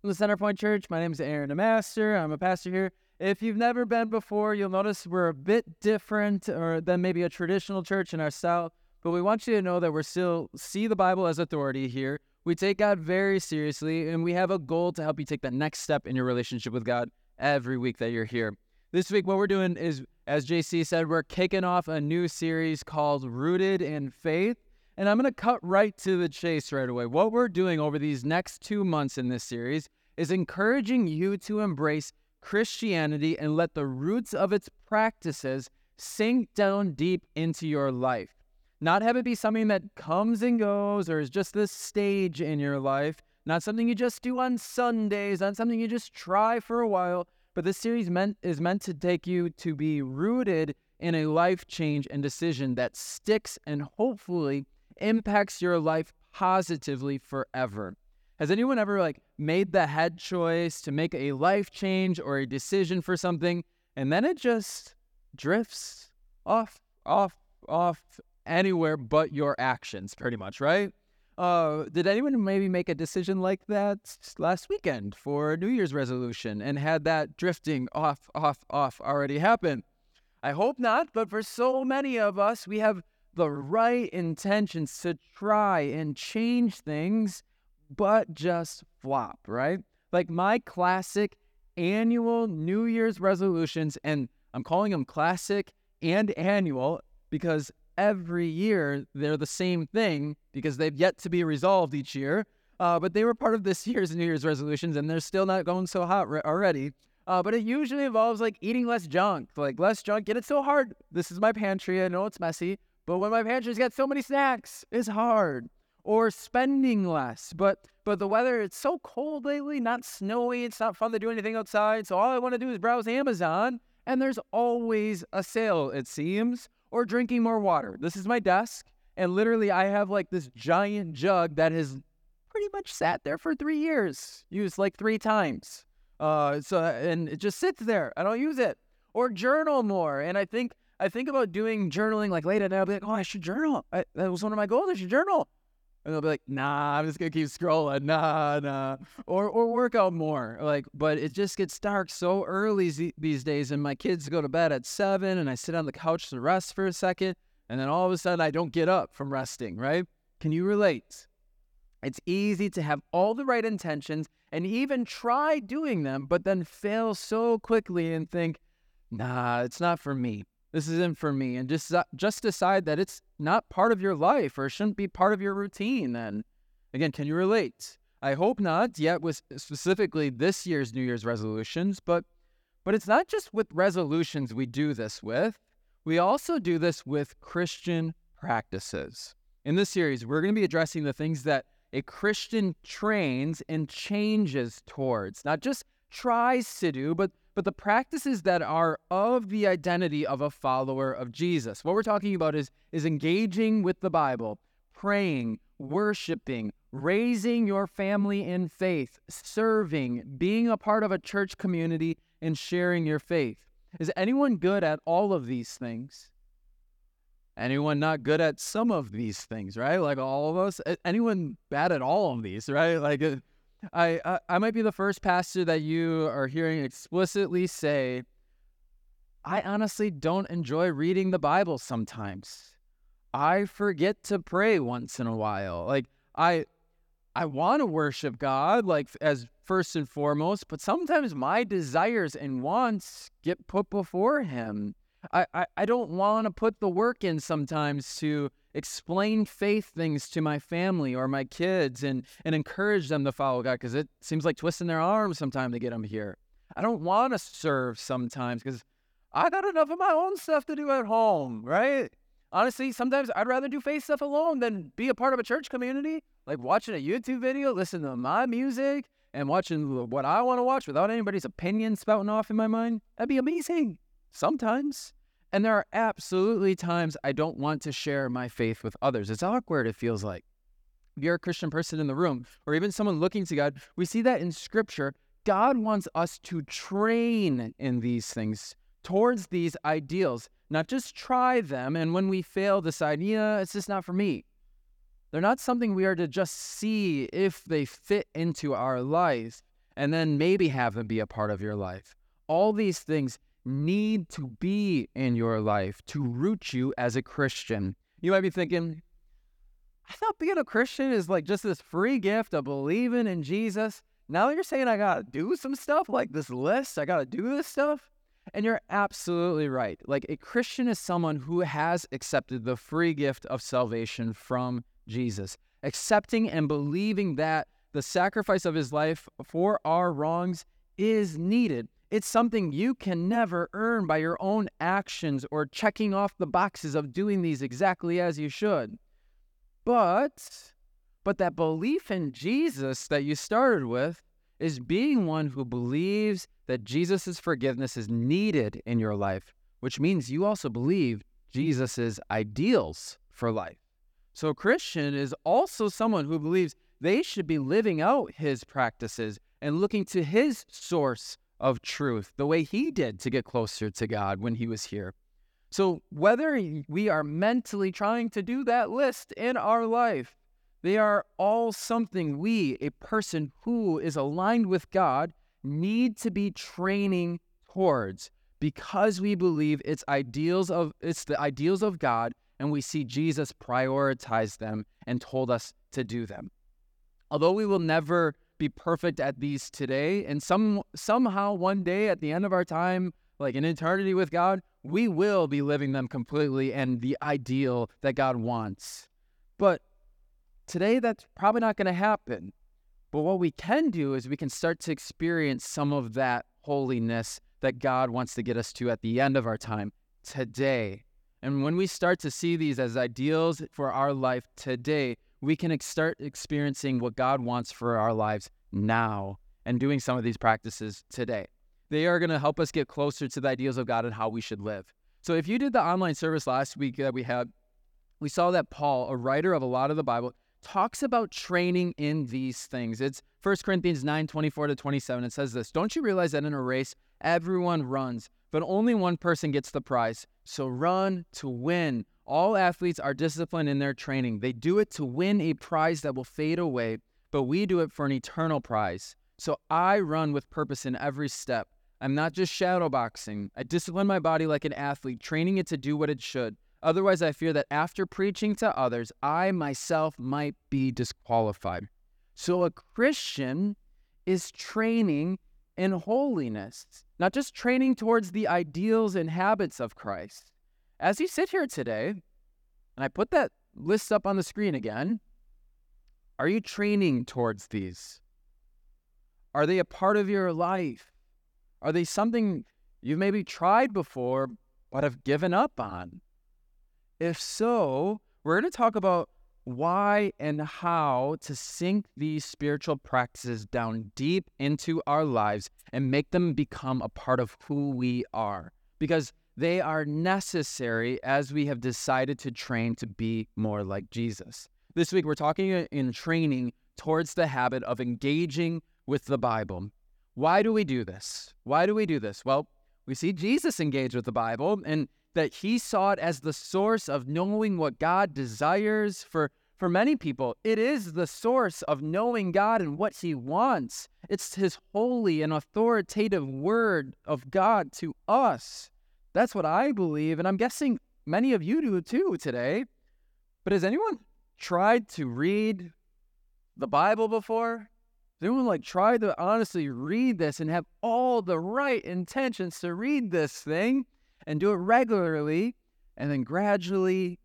from the Centerpoint Church. My name is Aaron Master. I'm a pastor here. If you've never been before, you'll notice we're a bit different or than maybe a traditional church in our style, but we want you to know that we're still see the Bible as authority here. We take God very seriously, and we have a goal to help you take that next step in your relationship with God every week that you're here. This week, what we're doing is, as JC said, we're kicking off a new series called Rooted in Faith. And I'm going to cut right to the chase right away. What we're doing over these next two months in this series is encouraging you to embrace Christianity and let the roots of its practices sink down deep into your life. Not have it be something that comes and goes or is just this stage in your life, not something you just do on Sundays, not something you just try for a while, but this series meant is meant to take you to be rooted in a life change and decision that sticks and hopefully impacts your life positively forever. Has anyone ever like made the head choice to make a life change or a decision for something and then it just drifts off, off, off anywhere but your actions, pretty much, right? Uh, did anyone maybe make a decision like that last weekend for New Year's resolution and had that drifting off, off, off already happen? I hope not, but for so many of us, we have the right intentions to try and change things, but just flop, right? Like my classic annual New Year's resolutions, and I'm calling them classic and annual because every year they're the same thing because they've yet to be resolved each year. Uh, but they were part of this year's New Year's resolutions, and they're still not going so hot re- already. Uh, but it usually involves like eating less junk, like less junk. Get it so hard. This is my pantry. I know it's messy, but when my pantry's got so many snacks, it's hard. Or spending less. But but the weather, it's so cold lately, not snowy. It's not fun to do anything outside. So all I want to do is browse Amazon, and there's always a sale, it seems. Or drinking more water. This is my desk, and literally I have like this giant jug that has pretty much sat there for three years, used like three times. Uh, so and it just sits there. I don't use it. Or journal more. And I think I think about doing journaling like late at night. I'll be like, oh, I should journal. I, that was one of my goals. I should journal. And they'll be like, nah, I'm just gonna keep scrolling. Nah, nah. Or or work out more. Like, but it just gets dark so early z- these days, and my kids go to bed at seven, and I sit on the couch to rest for a second, and then all of a sudden I don't get up from resting. Right? Can you relate? It's easy to have all the right intentions and even try doing them, but then fail so quickly and think, nah, it's not for me this isn't for me and just just decide that it's not part of your life or shouldn't be part of your routine then again can you relate? I hope not yet with specifically this year's new year's resolutions but but it's not just with resolutions we do this with. We also do this with christian practices. In this series we're going to be addressing the things that a christian trains and changes towards not just tries to do but but the practices that are of the identity of a follower of Jesus. What we're talking about is, is engaging with the Bible, praying, worshiping, raising your family in faith, serving, being a part of a church community, and sharing your faith. Is anyone good at all of these things? Anyone not good at some of these things, right? Like all of us? Anyone bad at all of these, right? Like, uh, I, I might be the first pastor that you are hearing explicitly say, I honestly don't enjoy reading the Bible sometimes. I forget to pray once in a while. Like I I want to worship God like as first and foremost, but sometimes my desires and wants get put before him. I, I, I don't want to put the work in sometimes to explain faith things to my family or my kids and, and encourage them to follow God because it seems like twisting their arms sometimes to get them here. I don't want to serve sometimes because I got enough of my own stuff to do at home, right? Honestly, sometimes I'd rather do faith stuff alone than be a part of a church community, like watching a YouTube video, listening to my music, and watching what I want to watch without anybody's opinion spouting off in my mind. That'd be amazing. Sometimes. And there are absolutely times I don't want to share my faith with others. It's awkward, it feels like. If you're a Christian person in the room, or even someone looking to God, we see that in Scripture. God wants us to train in these things towards these ideals, not just try them and when we fail, decide, yeah, it's just not for me. They're not something we are to just see if they fit into our life and then maybe have them be a part of your life. All these things need to be in your life to root you as a Christian. You might be thinking, I thought being a Christian is like just this free gift of believing in Jesus. Now you're saying I got to do some stuff like this list, I got to do this stuff. And you're absolutely right. Like a Christian is someone who has accepted the free gift of salvation from Jesus, accepting and believing that the sacrifice of his life for our wrongs is needed. It's something you can never earn by your own actions or checking off the boxes of doing these exactly as you should. But but that belief in Jesus that you started with is being one who believes that Jesus' forgiveness is needed in your life, which means you also believe Jesus' ideals for life. So, a Christian is also someone who believes they should be living out his practices and looking to his source of truth, the way he did to get closer to God when he was here. So, whether we are mentally trying to do that list in our life, they are all something we, a person who is aligned with God, need to be training towards because we believe it's ideals of it's the ideals of God and we see Jesus prioritize them and told us to do them. Although we will never be perfect at these today and some somehow one day at the end of our time like in eternity with God, we will be living them completely and the ideal that God wants. But today, that's probably not going to happen. But what we can do is we can start to experience some of that holiness that God wants to get us to at the end of our time today. And when we start to see these as ideals for our life today, we can ex- start experiencing what God wants for our lives now and doing some of these practices today. They are going to help us get closer to the ideals of God and how we should live. So if you did the online service last week that we had, we saw that Paul, a writer of a lot of the Bible, talks about training in these things. It's 1 Corinthians 9 24 to 27. It says this Don't you realize that in a race, everyone runs, but only one person gets the prize? So run to win. All athletes are disciplined in their training. They do it to win a prize that will fade away, but we do it for an eternal prize. So I run with purpose in every step. I'm not just shadowboxing. I discipline my body like an athlete, training it to do what it should. Otherwise, I fear that after preaching to others, I myself might be disqualified. So, a Christian is training in holiness, not just training towards the ideals and habits of Christ. As you sit here today, and I put that list up on the screen again, are you training towards these? Are they a part of your life? Are they something you've maybe tried before but have given up on? If so, we're going to talk about why and how to sink these spiritual practices down deep into our lives and make them become a part of who we are. Because they are necessary as we have decided to train to be more like Jesus. This week, we're talking in training towards the habit of engaging with the Bible. Why do we do this? Why do we do this? Well, we see Jesus engage with the Bible and that he saw it as the source of knowing what God desires for for many people. It is the source of knowing God and what he wants. It's his holy and authoritative word of God to us. That's what I believe and I'm guessing many of you do too today. But has anyone tried to read the Bible before? They would like tried to honestly read this and have all the right intentions to read this thing and do it regularly and then gradually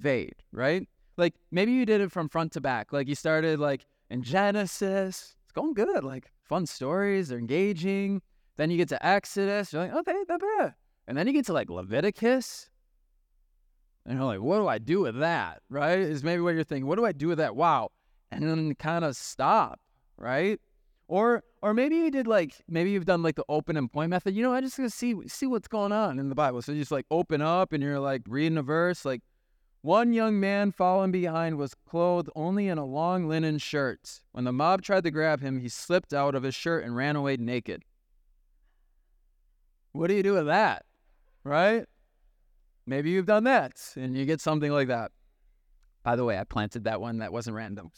fade, right? Like maybe you did it from front to back. Like you started like in Genesis, it's going good, like fun stories, they're engaging. Then you get to Exodus, you're like, okay, that bad. And then you get to like Leviticus. And you're like, what do I do with that? Right? Is maybe what you're thinking. What do I do with that? Wow. And then kind of stop right? Or or maybe you did like maybe you've done like the open and point method. You know, I just gonna see see what's going on in the Bible. So you just like open up and you're like reading a verse like one young man following behind was clothed only in a long linen shirt. When the mob tried to grab him, he slipped out of his shirt and ran away naked. What do you do with that? Right? Maybe you've done that and you get something like that. By the way, I planted that one. That wasn't random.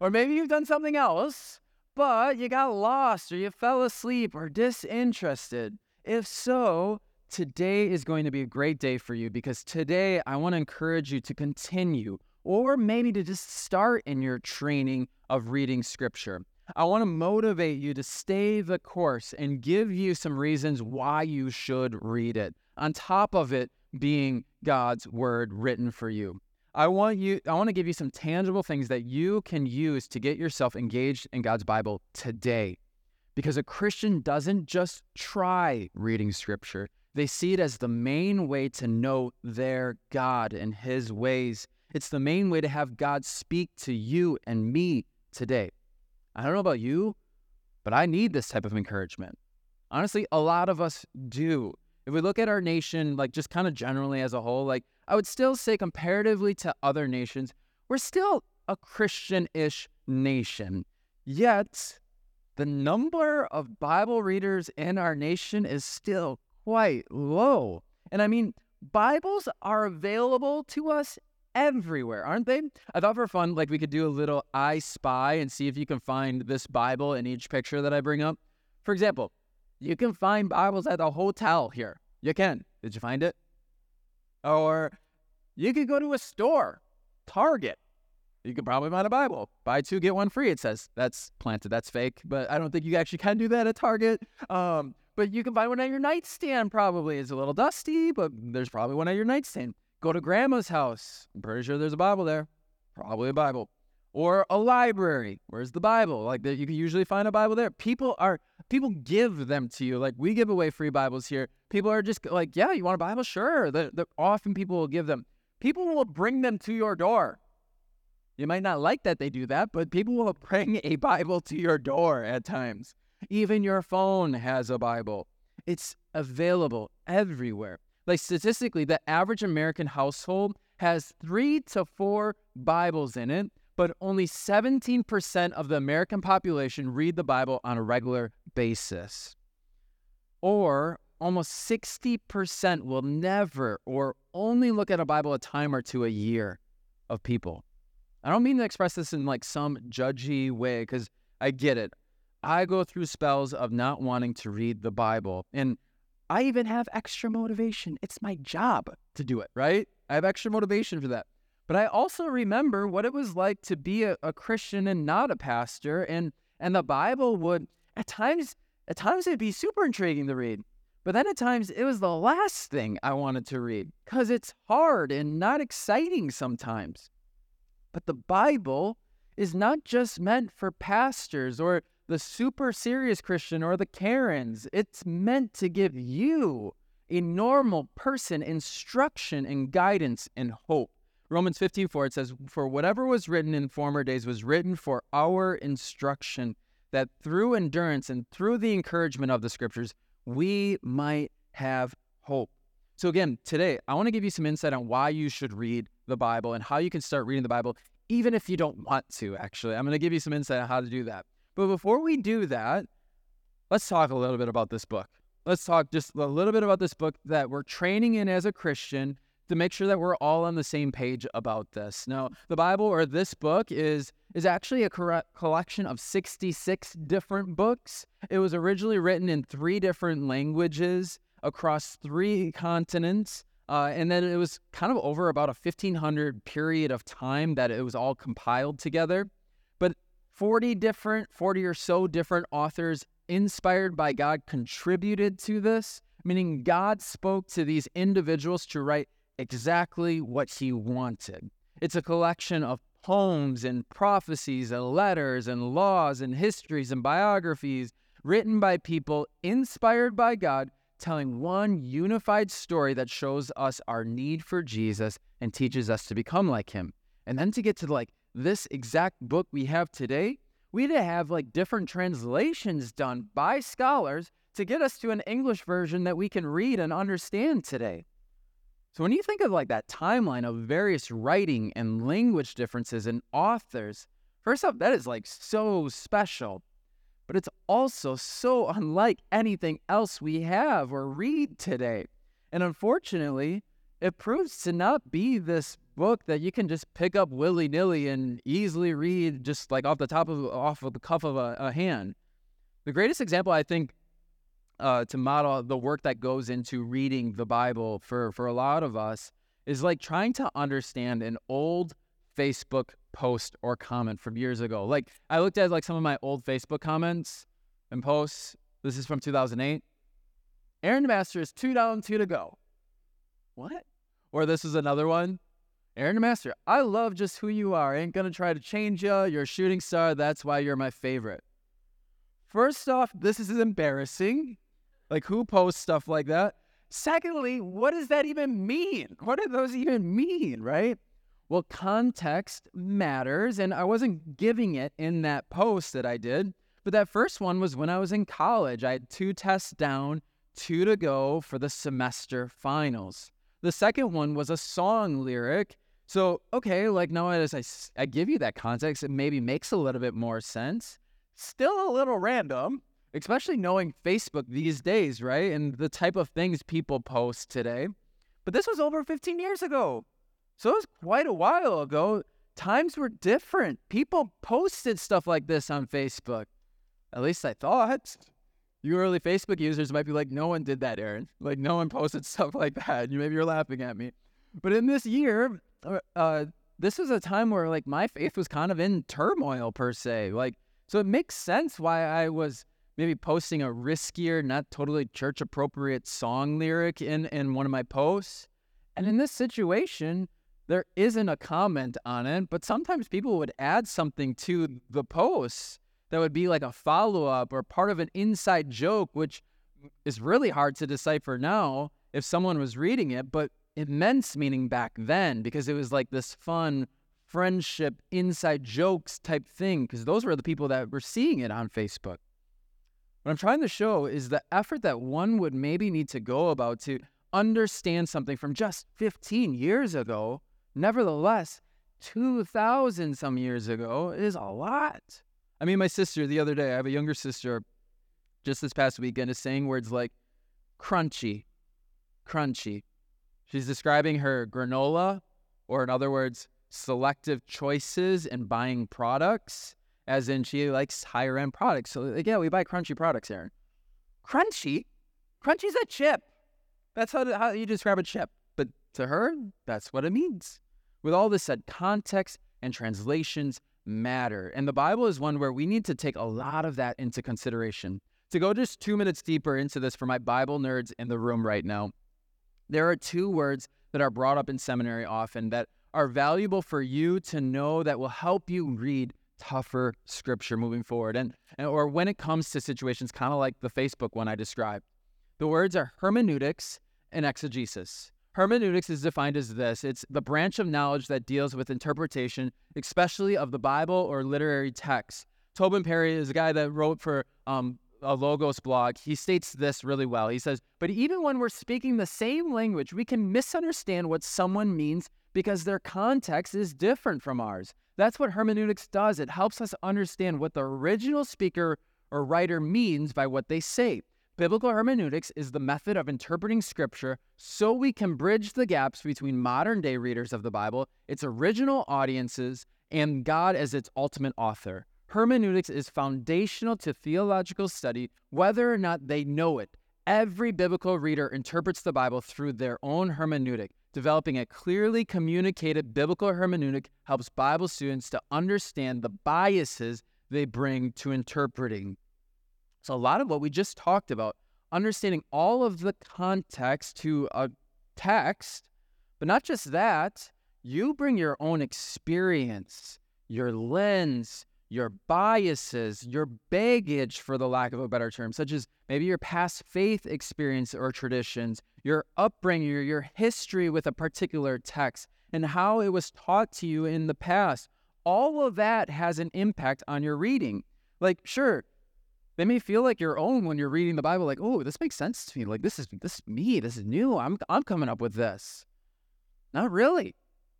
Or maybe you've done something else but you got lost or you fell asleep or disinterested. If so, today is going to be a great day for you because today I want to encourage you to continue or maybe to just start in your training of reading scripture. I want to motivate you to stay the course and give you some reasons why you should read it, on top of it being God's word written for you. I want you I want to give you some tangible things that you can use to get yourself engaged in God's Bible today. Because a Christian doesn't just try reading scripture. They see it as the main way to know their God and his ways. It's the main way to have God speak to you and me today. I don't know about you, but I need this type of encouragement. Honestly, a lot of us do. If we look at our nation, like just kind of generally as a whole, like I would still say, comparatively to other nations, we're still a Christian ish nation. Yet, the number of Bible readers in our nation is still quite low. And I mean, Bibles are available to us everywhere, aren't they? I thought for fun, like we could do a little I spy and see if you can find this Bible in each picture that I bring up. For example, you can find Bibles at the hotel here. You can. Did you find it? Or you could go to a store, Target. You could probably find a Bible. Buy two, get one free, it says. That's planted. That's fake. But I don't think you actually can do that at Target. Um, but you can find one at your nightstand, probably. It's a little dusty, but there's probably one at your nightstand. Go to grandma's house. I'm pretty sure there's a Bible there. Probably a Bible. Or a library. Where's the Bible? Like you can usually find a Bible there. People are people give them to you. Like we give away free Bibles here. People are just like, yeah, you want a Bible? Sure. The, the, often people will give them. People will bring them to your door. You might not like that they do that, but people will bring a Bible to your door at times. Even your phone has a Bible. It's available everywhere. Like statistically, the average American household has three to four Bibles in it, but only 17% of the American population read the Bible on a regular basis. Or almost 60% will never or only look at a Bible a time or two a year of people. I don't mean to express this in like some judgy way because I get it. I go through spells of not wanting to read the Bible. And I even have extra motivation. It's my job to do it, right? I have extra motivation for that. But I also remember what it was like to be a, a Christian and not a pastor. And and the Bible would at times at times it'd be super intriguing to read. But then at times it was the last thing I wanted to read because it's hard and not exciting sometimes. But the Bible is not just meant for pastors or the super serious Christian or the Karens. It's meant to give you, a normal person, instruction and guidance and hope. Romans 15, 4, it says, For whatever was written in former days was written for our instruction, that through endurance and through the encouragement of the scriptures, we might have hope. So, again, today, I want to give you some insight on why you should read the Bible and how you can start reading the Bible, even if you don't want to, actually. I'm going to give you some insight on how to do that. But before we do that, let's talk a little bit about this book. Let's talk just a little bit about this book that we're training in as a Christian to make sure that we're all on the same page about this. Now, the Bible or this book is is actually a collection of 66 different books. It was originally written in three different languages across three continents. Uh, and then it was kind of over about a 1500 period of time that it was all compiled together. But 40 different, 40 or so different authors inspired by God contributed to this, meaning God spoke to these individuals to write exactly what he wanted. It's a collection of poems and prophecies and letters and laws and histories and biographies written by people inspired by God telling one unified story that shows us our need for Jesus and teaches us to become like him. And then to get to like this exact book we have today, we'd have like different translations done by scholars to get us to an English version that we can read and understand today. So when you think of like that timeline of various writing and language differences and authors, first off, that is like so special. But it's also so unlike anything else we have or read today. And unfortunately, it proves to not be this book that you can just pick up willy nilly and easily read just like off the top of off of the cuff of a, a hand. The greatest example I think uh, to model the work that goes into reading the Bible for for a lot of us is like trying to understand an old Facebook post or comment from years ago. Like I looked at like some of my old Facebook comments and posts. This is from 2008. Aaron Master is two down, two to go. What? Or this is another one. Aaron Master, I love just who you are. Ain't gonna try to change you. You're a shooting star. That's why you're my favorite. First off, this is embarrassing. Like, who posts stuff like that? Secondly, what does that even mean? What do those even mean, right? Well, context matters, and I wasn't giving it in that post that I did, but that first one was when I was in college. I had two tests down, two to go for the semester finals. The second one was a song lyric. So, okay, like now as I, I give you that context, it maybe makes a little bit more sense. Still a little random, especially knowing Facebook these days, right? And the type of things people post today. But this was over 15 years ago. So it was quite a while ago. Times were different. People posted stuff like this on Facebook. At least I thought. You early Facebook users might be like, no one did that, Aaron. Like, no one posted stuff like that. You maybe you're laughing at me. But in this year, uh, uh, this was a time where like my faith was kind of in turmoil per se. Like, so it makes sense why I was maybe posting a riskier, not totally church appropriate song lyric in in one of my posts. And in this situation, there isn't a comment on it, but sometimes people would add something to the post that would be like a follow up or part of an inside joke, which is really hard to decipher now if someone was reading it, but immense meaning back then because it was like this fun friendship inside jokes type thing because those were the people that were seeing it on Facebook. What I'm trying to show is the effort that one would maybe need to go about to understand something from just 15 years ago Nevertheless, 2,000 some years ago is a lot. I mean, my sister the other day, I have a younger sister just this past weekend, is saying words like crunchy, crunchy. She's describing her granola, or in other words, selective choices and buying products, as in she likes higher end products. So, like, yeah, we buy crunchy products, Aaron. Crunchy? Crunchy's a chip. That's how, how you describe a chip. But to her, that's what it means. With all this said, context and translations matter. And the Bible is one where we need to take a lot of that into consideration. To go just two minutes deeper into this for my Bible nerds in the room right now, there are two words that are brought up in seminary often that are valuable for you to know that will help you read tougher scripture moving forward and, and or when it comes to situations kind of like the Facebook one I described. The words are hermeneutics and exegesis. Hermeneutics is defined as this it's the branch of knowledge that deals with interpretation, especially of the Bible or literary texts. Tobin Perry is a guy that wrote for um, a Logos blog. He states this really well. He says, But even when we're speaking the same language, we can misunderstand what someone means because their context is different from ours. That's what hermeneutics does. It helps us understand what the original speaker or writer means by what they say. Biblical hermeneutics is the method of interpreting scripture so we can bridge the gaps between modern day readers of the Bible, its original audiences, and God as its ultimate author. Hermeneutics is foundational to theological study, whether or not they know it. Every biblical reader interprets the Bible through their own hermeneutic. Developing a clearly communicated biblical hermeneutic helps Bible students to understand the biases they bring to interpreting. So, a lot of what we just talked about, understanding all of the context to a text, but not just that, you bring your own experience, your lens, your biases, your baggage, for the lack of a better term, such as maybe your past faith experience or traditions, your upbringing, your, your history with a particular text, and how it was taught to you in the past. All of that has an impact on your reading. Like, sure, they may feel like your own when you're reading the Bible, like, oh, this makes sense to me. Like this is this is me. This is new. I'm I'm coming up with this. Not really.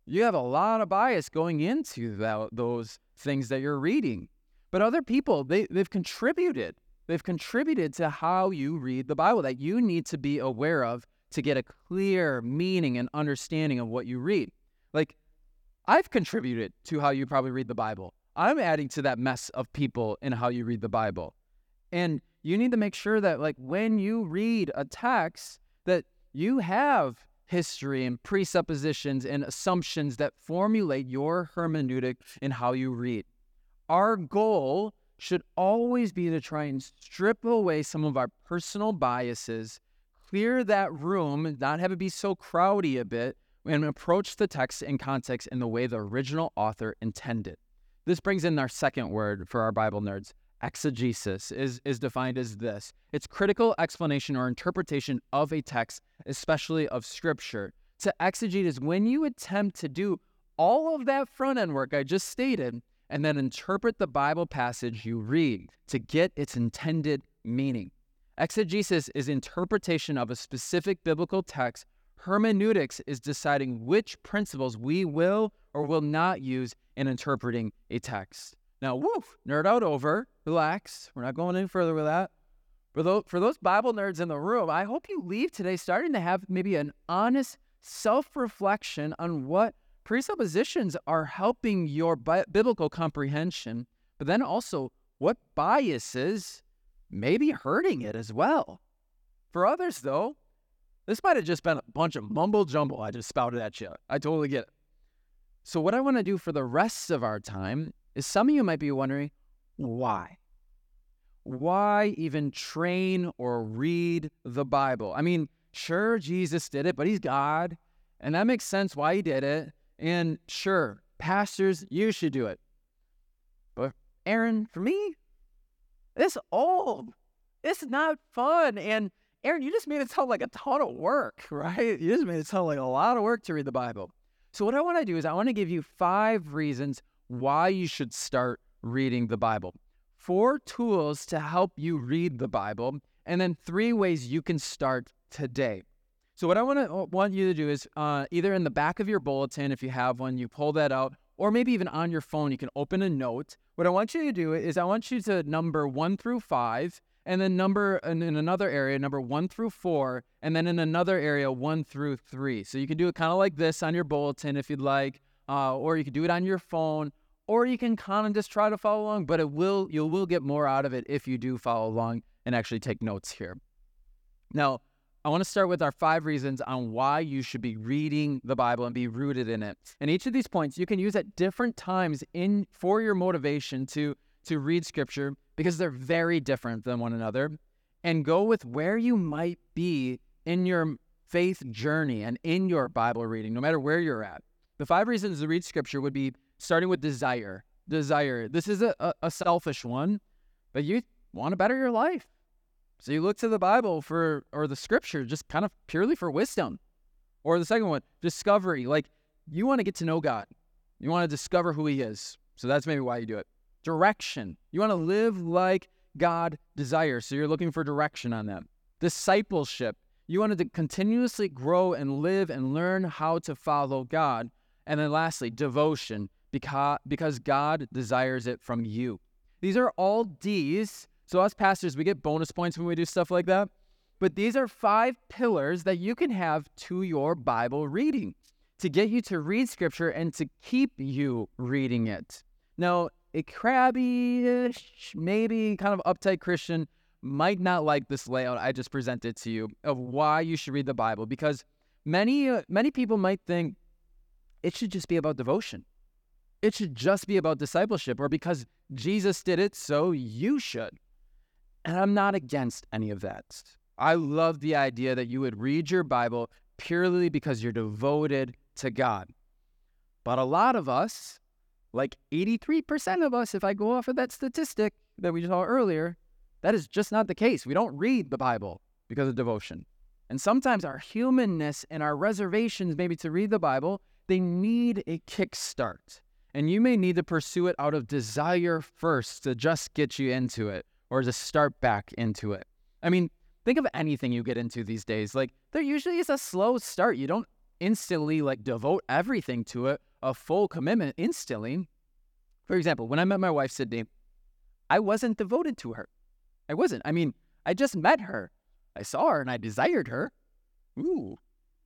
You have a lot of bias going into that, those things that you're reading. But other people, they, they've contributed. They've contributed to how you read the Bible that you need to be aware of to get a clear meaning and understanding of what you read. Like I've contributed to how you probably read the Bible. I'm adding to that mess of people in how you read the Bible. And you need to make sure that like when you read a text that you have history and presuppositions and assumptions that formulate your hermeneutic in how you read. Our goal should always be to try and strip away some of our personal biases, clear that room, not have it be so crowdy a bit, and approach the text in context in the way the original author intended. This brings in our second word for our Bible nerds. Exegesis is, is defined as this it's critical explanation or interpretation of a text, especially of scripture. To exegete is when you attempt to do all of that front end work I just stated and then interpret the Bible passage you read to get its intended meaning. Exegesis is interpretation of a specific biblical text. Hermeneutics is deciding which principles we will or will not use in interpreting a text. Now, woof, nerd out over, relax. We're not going any further with that. For those, for those Bible nerds in the room, I hope you leave today starting to have maybe an honest self reflection on what presuppositions are helping your bi- biblical comprehension, but then also what biases may be hurting it as well. For others, though, this might have just been a bunch of mumble jumble I just spouted at you. I totally get it. So, what I want to do for the rest of our time is some of you might be wondering why? Why even train or read the Bible? I mean, sure, Jesus did it, but he's God, and that makes sense why he did it. And sure, pastors, you should do it. But Aaron, for me, it's old. It's not fun. And Aaron, you just made it sound like a ton of work, right? You just made it sound like a lot of work to read the Bible. So, what I want to do is, I want to give you five reasons why you should start reading the Bible, four tools to help you read the Bible, and then three ways you can start today. So what I want to uh, want you to do is uh, either in the back of your bulletin, if you have one, you pull that out, or maybe even on your phone, you can open a note. What I want you to do is I want you to number one through five, and then number in, in another area, number one through four, and then in another area, one through three. So you can do it kind of like this on your bulletin if you'd like, uh, or you can do it on your phone, or you can kind of just try to follow along. But it will you will get more out of it if you do follow along and actually take notes here. Now, I want to start with our five reasons on why you should be reading the Bible and be rooted in it. And each of these points you can use at different times in for your motivation to to read scripture because they're very different than one another and go with where you might be in your faith journey and in your Bible reading, no matter where you're at. The five reasons to read scripture would be starting with desire. Desire. This is a, a, a selfish one, but you want to better your life. So you look to the Bible for, or the scripture, just kind of purely for wisdom. Or the second one, discovery. Like you want to get to know God, you want to discover who He is. So that's maybe why you do it. Direction. You want to live like God desires. So you're looking for direction on that. Discipleship. You wanted to continuously grow and live and learn how to follow God. And then lastly, devotion, because, God desires it from you. These are all D's so, us pastors, we get bonus points when we do stuff like that. But these are five pillars that you can have to your Bible reading to get you to read scripture and to keep you reading it. Now, a crabby maybe kind of uptight Christian might not like this layout I just presented to you of why you should read the Bible because many uh, many people might think it should just be about devotion. It should just be about discipleship or because Jesus did it, so you should. And I'm not against any of that. I love the idea that you would read your Bible purely because you're devoted to God. But a lot of us, like 83% of us, if I go off of that statistic that we saw earlier, that is just not the case. We don't read the Bible because of devotion. And sometimes our humanness and our reservations, maybe to read the Bible, they need a kickstart. And you may need to pursue it out of desire first to just get you into it or to start back into it. I mean, think of anything you get into these days. Like, there usually is a slow start. You don't instantly like devote everything to it, a full commitment instantly. For example, when I met my wife, Sydney, I wasn't devoted to her. I wasn't. I mean, I just met her. I saw her and I desired her. Ooh,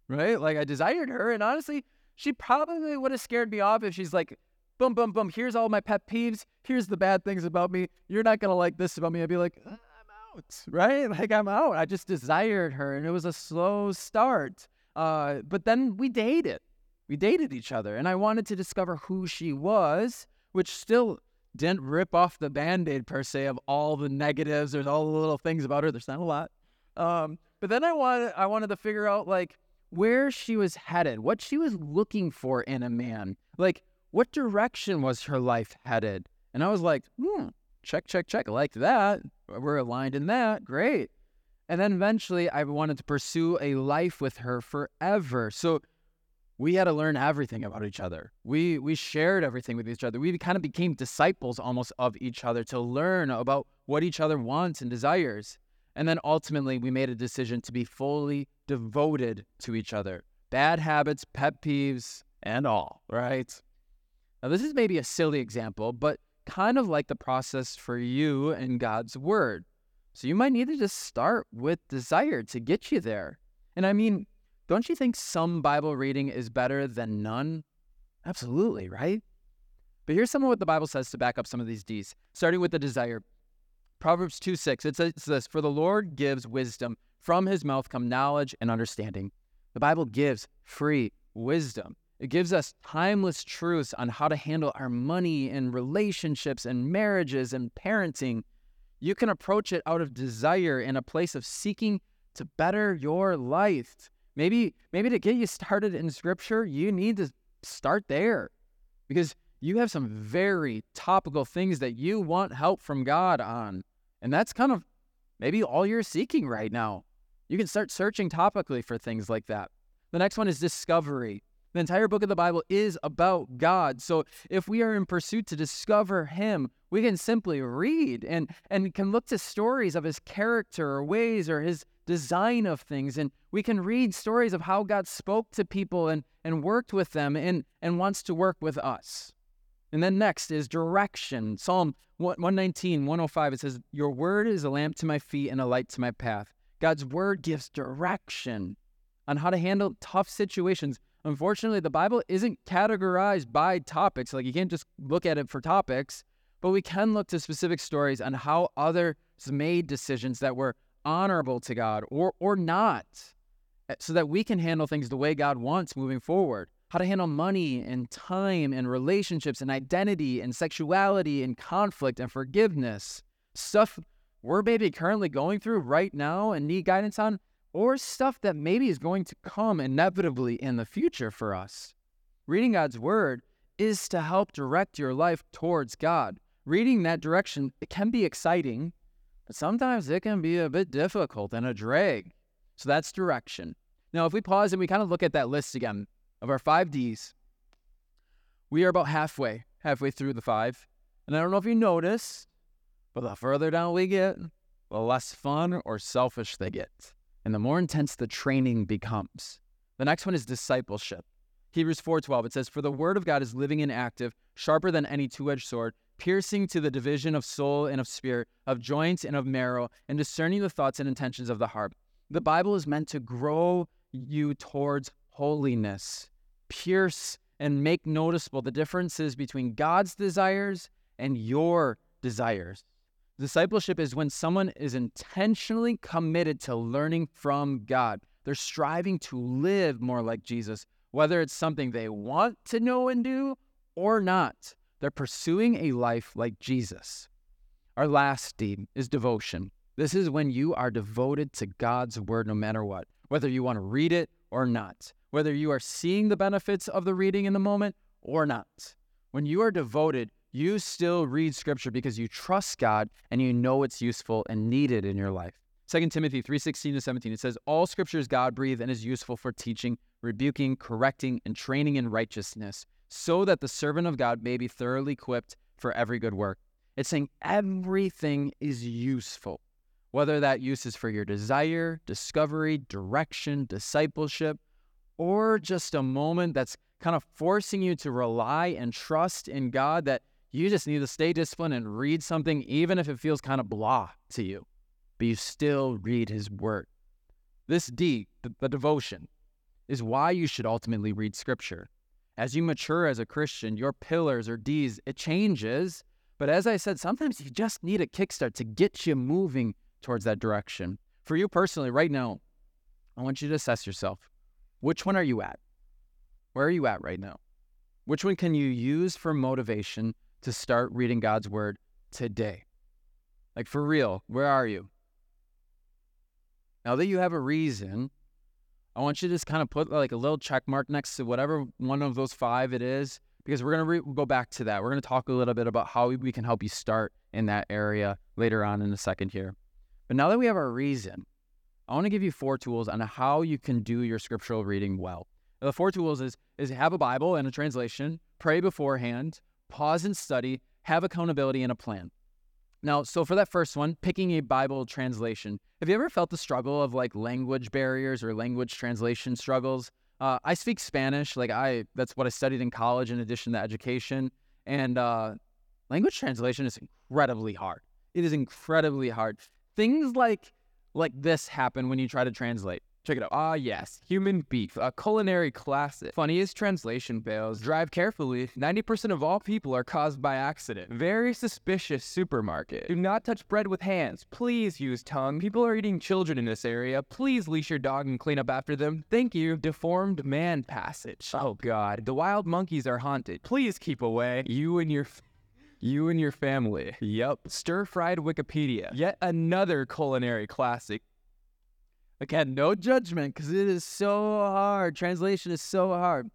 right? Like I desired her. And honestly, she probably would have scared me off if she's like, boom, boom, boom, here's all my pet peeves. Here's the bad things about me. You're not to like this about me. I'd be like, uh, I'm out, right? Like, I'm out. I just desired her, and it was a slow start. Uh, but then we dated. We dated each other, and I wanted to discover who she was, which still didn't rip off the band aid per se of all the negatives. There's all the little things about her. There's not a lot. Um, but then I wanted I wanted to figure out like where she was headed, what she was looking for in a man. Like what direction was her life headed? And I was like, hmm, check, check, check. I like that. We're aligned in that. Great. And then eventually I wanted to pursue a life with her forever. So we had to learn everything about each other. We we shared everything with each other. We kind of became disciples almost of each other to learn about what each other wants and desires. And then ultimately we made a decision to be fully devoted to each other. Bad habits, pet peeves, and all, right? Now this is maybe a silly example, but kind of like the process for you and God's word. So you might need to just start with desire to get you there. And I mean, don't you think some Bible reading is better than none? Absolutely, right? But here's some of what the Bible says to back up some of these D's, starting with the desire. Proverbs 2 6, it says this For the Lord gives wisdom, from his mouth come knowledge and understanding. The Bible gives free wisdom. It gives us timeless truths on how to handle our money and relationships and marriages and parenting. You can approach it out of desire in a place of seeking to better your life. Maybe maybe to get you started in scripture, you need to start there because you have some very topical things that you want help from God on. And that's kind of maybe all you're seeking right now. You can start searching topically for things like that. The next one is discovery. The entire book of the Bible is about God. So if we are in pursuit to discover him, we can simply read and and can look to stories of his character or ways or his design of things and we can read stories of how God spoke to people and and worked with them and and wants to work with us. And then next is direction. Psalm 119, 105 it says, "Your word is a lamp to my feet and a light to my path." God's word gives direction on how to handle tough situations Unfortunately, the Bible isn't categorized by topics. Like you can't just look at it for topics, but we can look to specific stories on how others made decisions that were honorable to God or or not, eh, so that we can handle things the way God wants moving forward. How to handle money and time and relationships and identity and sexuality and conflict and forgiveness. Stuff we're maybe currently going through right now and need guidance on or stuff that maybe is going to come inevitably in the future for us. Reading God's Word is to help direct your life towards God. Reading that direction, it can be exciting, but sometimes it can be a bit difficult and a drag. So that's direction. Now, if we pause and we kind of look at that list again of our five D's, we are about halfway, halfway through the five. And I don't know if you notice, but the further down we get, the less fun or selfish they get and the more intense the training becomes. The next one is discipleship. Hebrews 4:12 it says for the word of God is living and active, sharper than any two-edged sword, piercing to the division of soul and of spirit, of joints and of marrow, and discerning the thoughts and intentions of the heart. The Bible is meant to grow you towards holiness, pierce and make noticeable the differences between God's desires and your desires. Discipleship is when someone is intentionally committed to learning from God. They're striving to live more like Jesus, whether it's something they want to know and do or not. They're pursuing a life like Jesus. Our last deed is devotion. This is when you are devoted to God's word no matter what, whether you want to read it or not, whether you are seeing the benefits of the reading in the moment or not. When you are devoted, you still read scripture because you trust God and you know it's useful and needed in your life. 2 Timothy 3:16 to 17 it says all scripture is God-breathed and is useful for teaching, rebuking, correcting and training in righteousness, so that the servant of God may be thoroughly equipped for every good work. It's saying everything is useful. Whether that use is for your desire, discovery, direction, discipleship, or just a moment that's kind of forcing you to rely and trust in God that you just need to stay disciplined and read something, even if it feels kind of blah to you, but you still read his word. This D, the, the devotion, is why you should ultimately read scripture. As you mature as a Christian, your pillars or D's, it changes. But as I said, sometimes you just need a kickstart to get you moving towards that direction. For you personally, right now, I want you to assess yourself. Which one are you at? Where are you at right now? Which one can you use for motivation to start reading God's word today? Like for real, where are you? Now that you have a reason, I want you to just kind of put like a little check mark next to whatever one of those five it is, because we're going to re- go back to that. We're going to talk a little bit about how we can help you start in that area later on in a second here. But now that we have our reason, I want to give you four tools on how you can do your scriptural reading well. Now, the four tools is is have a Bible and a translation, pray beforehand, pause and study, have accountability and a plan. Now, so for that first one, picking a Bible translation. Have you ever felt the struggle of like language barriers or language translation struggles? Uh, I speak Spanish, like I that's what I studied in college in addition to education, and uh, language translation is incredibly hard. It is incredibly hard. Things like like this happen when you try to translate. Check it out. Ah, yes, human beef, a culinary classic. Funniest translation fails. Drive carefully. 90% of all people are caused by accident. Very suspicious supermarket. Do not touch bread with hands. Please use tongue. People are eating children in this area. Please leash your dog and clean up after them. Thank you. Deformed man passage. Oh, God. The wild monkeys are haunted. Please keep away. You and your. You and your family. Yep. Stir fried Wikipedia. Yet another culinary classic. Again, no judgment because it is so hard. Translation is so hard.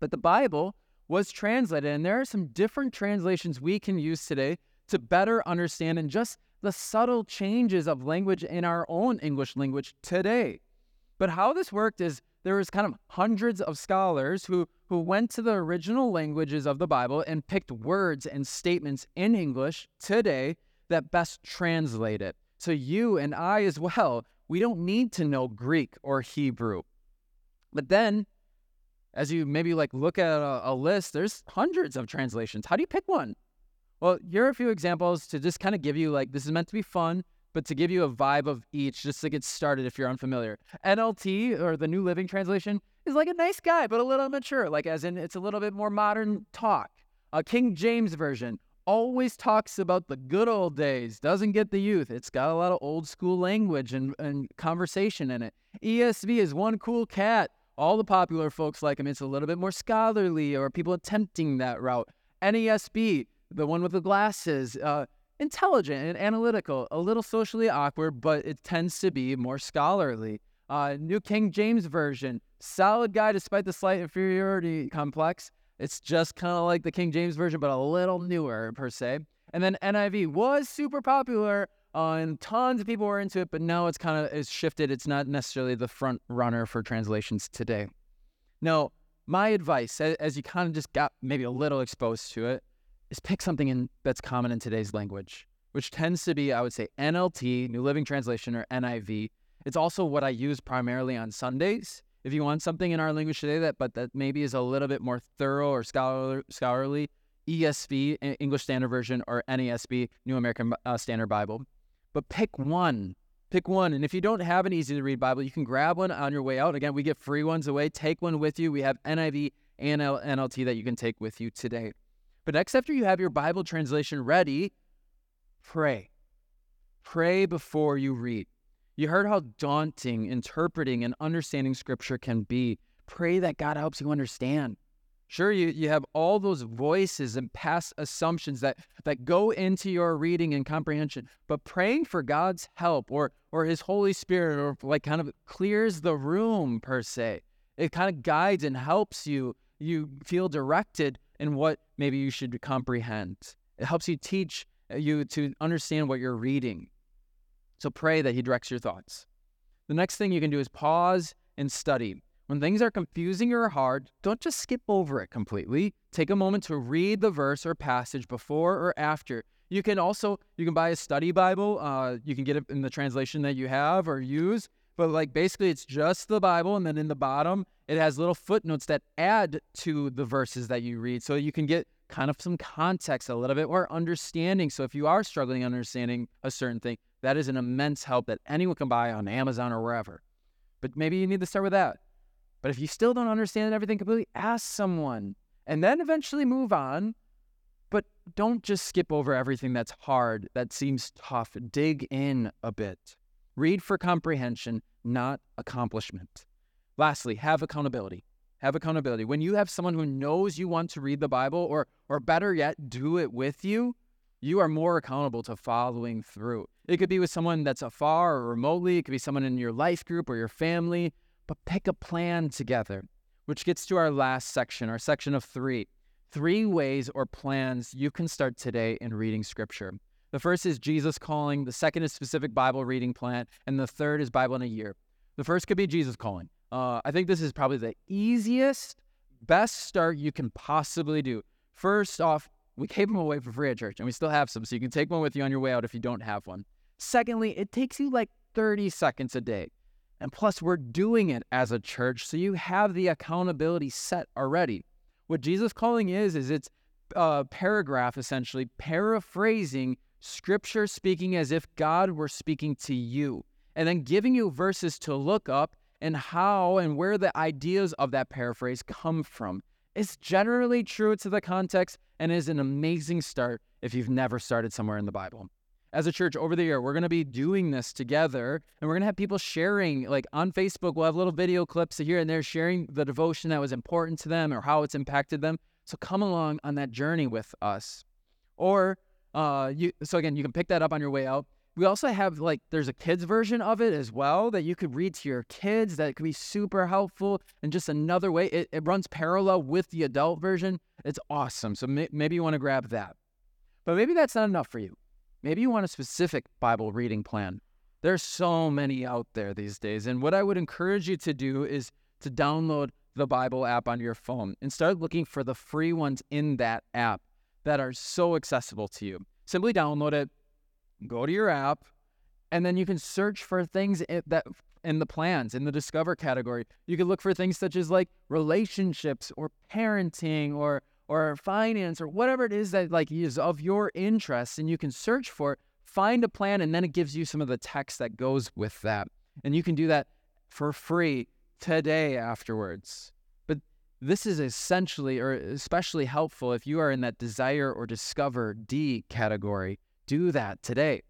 But the Bible was translated, and there are some different translations we can use today to better understand and just the subtle changes of language in our own English language today. But how this worked is there was kind of hundreds of scholars who who went to the original languages of the Bible and picked words and statements in English today that best translate it. So you and I as well, we don't need to know Greek or Hebrew. But then as you maybe like look at a, a list, there's hundreds of translations. How do you pick one? Well, here are a few examples to just kind of give you like this is meant to be fun but to give you a vibe of each just to get started if you're unfamiliar. NLT or the New Living Translation is like a nice guy, but a little mature, like as in it's a little bit more modern talk. A King James Version always talks about the good old days, doesn't get the youth. It's got a lot of old school language and, and conversation in it. ESV is one cool cat. All the popular folks like him. It's a little bit more scholarly or people attempting that route. NASB, the one with the glasses, uh, intelligent and analytical, a little socially awkward, but it tends to be more scholarly. Uh, New King James Version, solid guy despite the slight inferiority complex. It's just kind of like the King James Version, but a little newer per se. And then NIV was super popular, uh, and tons of people were into it, but now it's kind of it's shifted. It's not necessarily the front runner for translations today. Now, my advice, as you kind of just got maybe a little exposed to it, is pick something in, that's common in today's language, which tends to be, I would say, NLT, New Living Translation, or NIV. It's also what I use primarily on Sundays. If you want something in our language today that, but that maybe is a little bit more thorough or scholar, scholarly, ESV, English Standard Version, or NASB, New American uh, Standard Bible. But pick one. Pick one. And if you don't have an easy to read Bible, you can grab one on your way out. Again, we get free ones away. Take one with you. We have NIV and NLT that you can take with you today. But next, after you have your Bible translation ready, pray. Pray before you read. You heard how daunting interpreting and understanding Scripture can be. Pray that God helps you understand. Sure, you, you have all those voices and past assumptions that, that go into your reading and comprehension, but praying for God's help or, or His Holy Spirit or like kind of clears the room per se. It kind of guides and helps you. You feel directed in what maybe you should comprehend. It helps you teach uh, you to understand what you're reading. So pray that He directs your thoughts. The next thing you can do is pause and study. When things are confusing or hard, don't just skip over it completely. Take a moment to read the verse or passage before or after. You can also you can buy a study Bible. Uh, you can get it in the translation that you have or use. But like basically, it's just the Bible, and then in the bottom it has little footnotes that add to the verses that you read so you can get kind of some context a little bit or understanding. So if you are struggling understanding a certain thing, that is an immense help that anyone can buy on Amazon or wherever. But maybe you need to start with that. But if you still don't understand everything completely, ask someone and then eventually move on. But don't just skip over everything that's hard, that seems tough. Dig in a bit. Read for comprehension, not accomplishment. Lastly, have accountability. Have accountability. When you have someone who knows you want to read the Bible, or, or better yet, do it with you, you are more accountable to following through. It could be with someone that's afar or remotely, it could be someone in your life group or your family, but pick a plan together, which gets to our last section, our section of three. Three ways or plans you can start today in reading scripture. The first is Jesus calling, the second is specific Bible reading plan, and the third is Bible in a year. The first could be Jesus calling. Uh, I think this is probably the easiest, best start you can possibly do. First off, we gave them away for free at church, and we still have some, so you can take one with you on your way out if you don't have one. Secondly, it takes you like 30 seconds a day. And plus, we're doing it as a church, so you have the accountability set already. What Jesus calling is, is it's a paragraph essentially paraphrasing scripture speaking as if God were speaking to you, and then giving you verses to look up and how and where the ideas of that paraphrase come from. It's generally true to the context and is an amazing start if you've never started somewhere in the Bible. As a church over the year, we're going to be doing this together and we're going to have people sharing, like on Facebook, we'll have little video clips here and there sharing the devotion that was important to them or how it's impacted them. So come along on that journey with us. Or, uh, you, so again, you can pick that up on your way out. We also have like there's a kids version of it as well that you could read to your kids that could be super helpful and just another way. It, it runs parallel with the adult version. It's awesome. So may, maybe you want to grab that. But maybe that's not enough for you. Maybe you want a specific Bible reading plan. There's so many out there these days. And what I would encourage you to do is to download the Bible app on your phone and start looking for the free ones in that app that are so accessible to you. Simply download it, go to your app, and then you can search for things that in the plans in the discover category. You can look for things such as like relationships or parenting or or finance or whatever it is that like is of your interest and you can search for it, find a plan and then it gives you some of the text that goes with that. And you can do that for free today afterwards. But this is essentially or especially helpful if you are in that desire or discover D category do that today.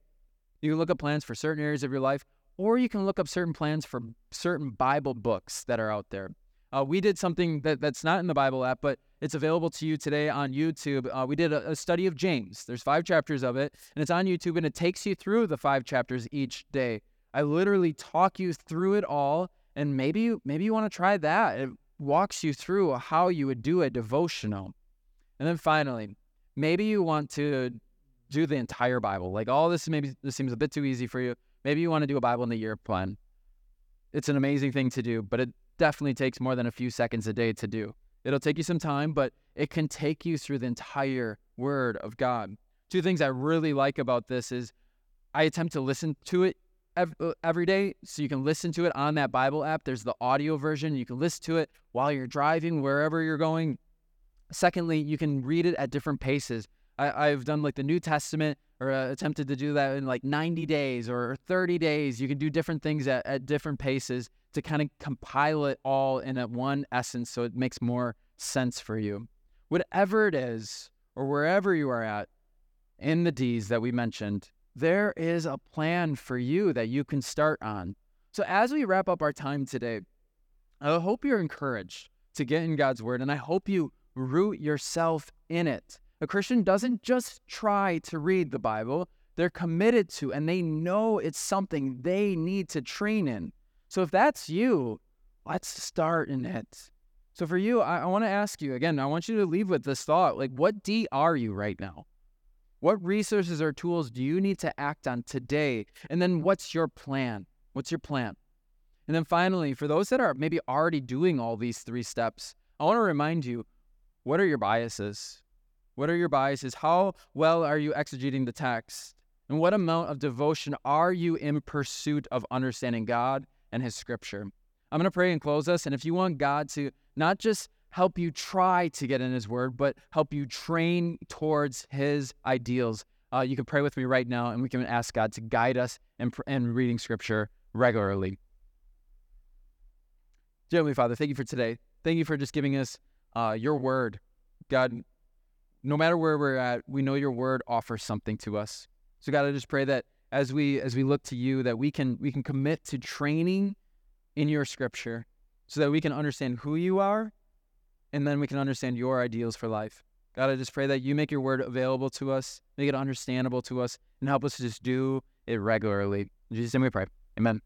You can look up plans for certain areas of your life, or you can look up certain plans for certain Bible books that are out there. Uh, we did something that, that's not in the Bible app, but it's available to you today on YouTube. Uh, we did a, a, study of James. There's five chapters of it, and it's on YouTube, and it takes you through the five chapters each day. I literally talk you through it all, and maybe maybe you want to try that. It walks you through how you would do a devotional. And then finally, maybe you want to do the entire Bible. Like all this maybe this seems a bit too easy for you. Maybe you want to do a Bible in the year plan. It's an amazing thing to do, but it definitely takes more than a few seconds a day to do. It'll take you some time, but it can take you through the entire Word of God. Two things I really like about this is I attempt to listen to it uh, every day so you can listen to it on that Bible app. There's the audio version. You can listen to it while you're driving, wherever you're going. Secondly, you can read it at different paces. I, have done like the New Testament or uh, attempted to do that in like 90 days or 30 days. You can do different things at, at different paces to kind of compile it all in a one essence so it makes more sense for you. Whatever it is, or wherever you are at in the D's that we mentioned, there is a plan for you that you can start on. So as we wrap up our time today, I hope you're encouraged to get in God's word and I hope you root yourself in it. A Christian doesn't just try to read the Bible, they're committed to and they know it's something they need to train in. So if that's you, let's start in it. So for you, I, I want to ask you again, I want you to leave with this thought like, what D are you right now? What resources or tools do you need to act on today? And then what's your plan? What's your plan? And then finally, for those that are maybe already doing all these three steps, I want to remind you what are your biases? What are your biases? How well are you exegeting the text? And what amount of devotion are you in pursuit of understanding God and His scripture? I'm going to pray and close us. And if you want God to not just help you try to get in His word, but help you train towards His ideals, uh, you can pray with me right now and we can ask God to guide us in, in reading scripture regularly. Dear Heavenly Father, thank you for today. Thank you for just giving us uh, your word. God, no matter where we're at, we know your word offers something to us. So God, I just pray that as we as we look to you, that we can we can commit to training in your scripture so that we can understand who you are and then we can understand your ideals for life. God, I just pray that you make your word available to us, make it understandable to us, and help us to just do it regularly. In Jesus' name we pray. Amen.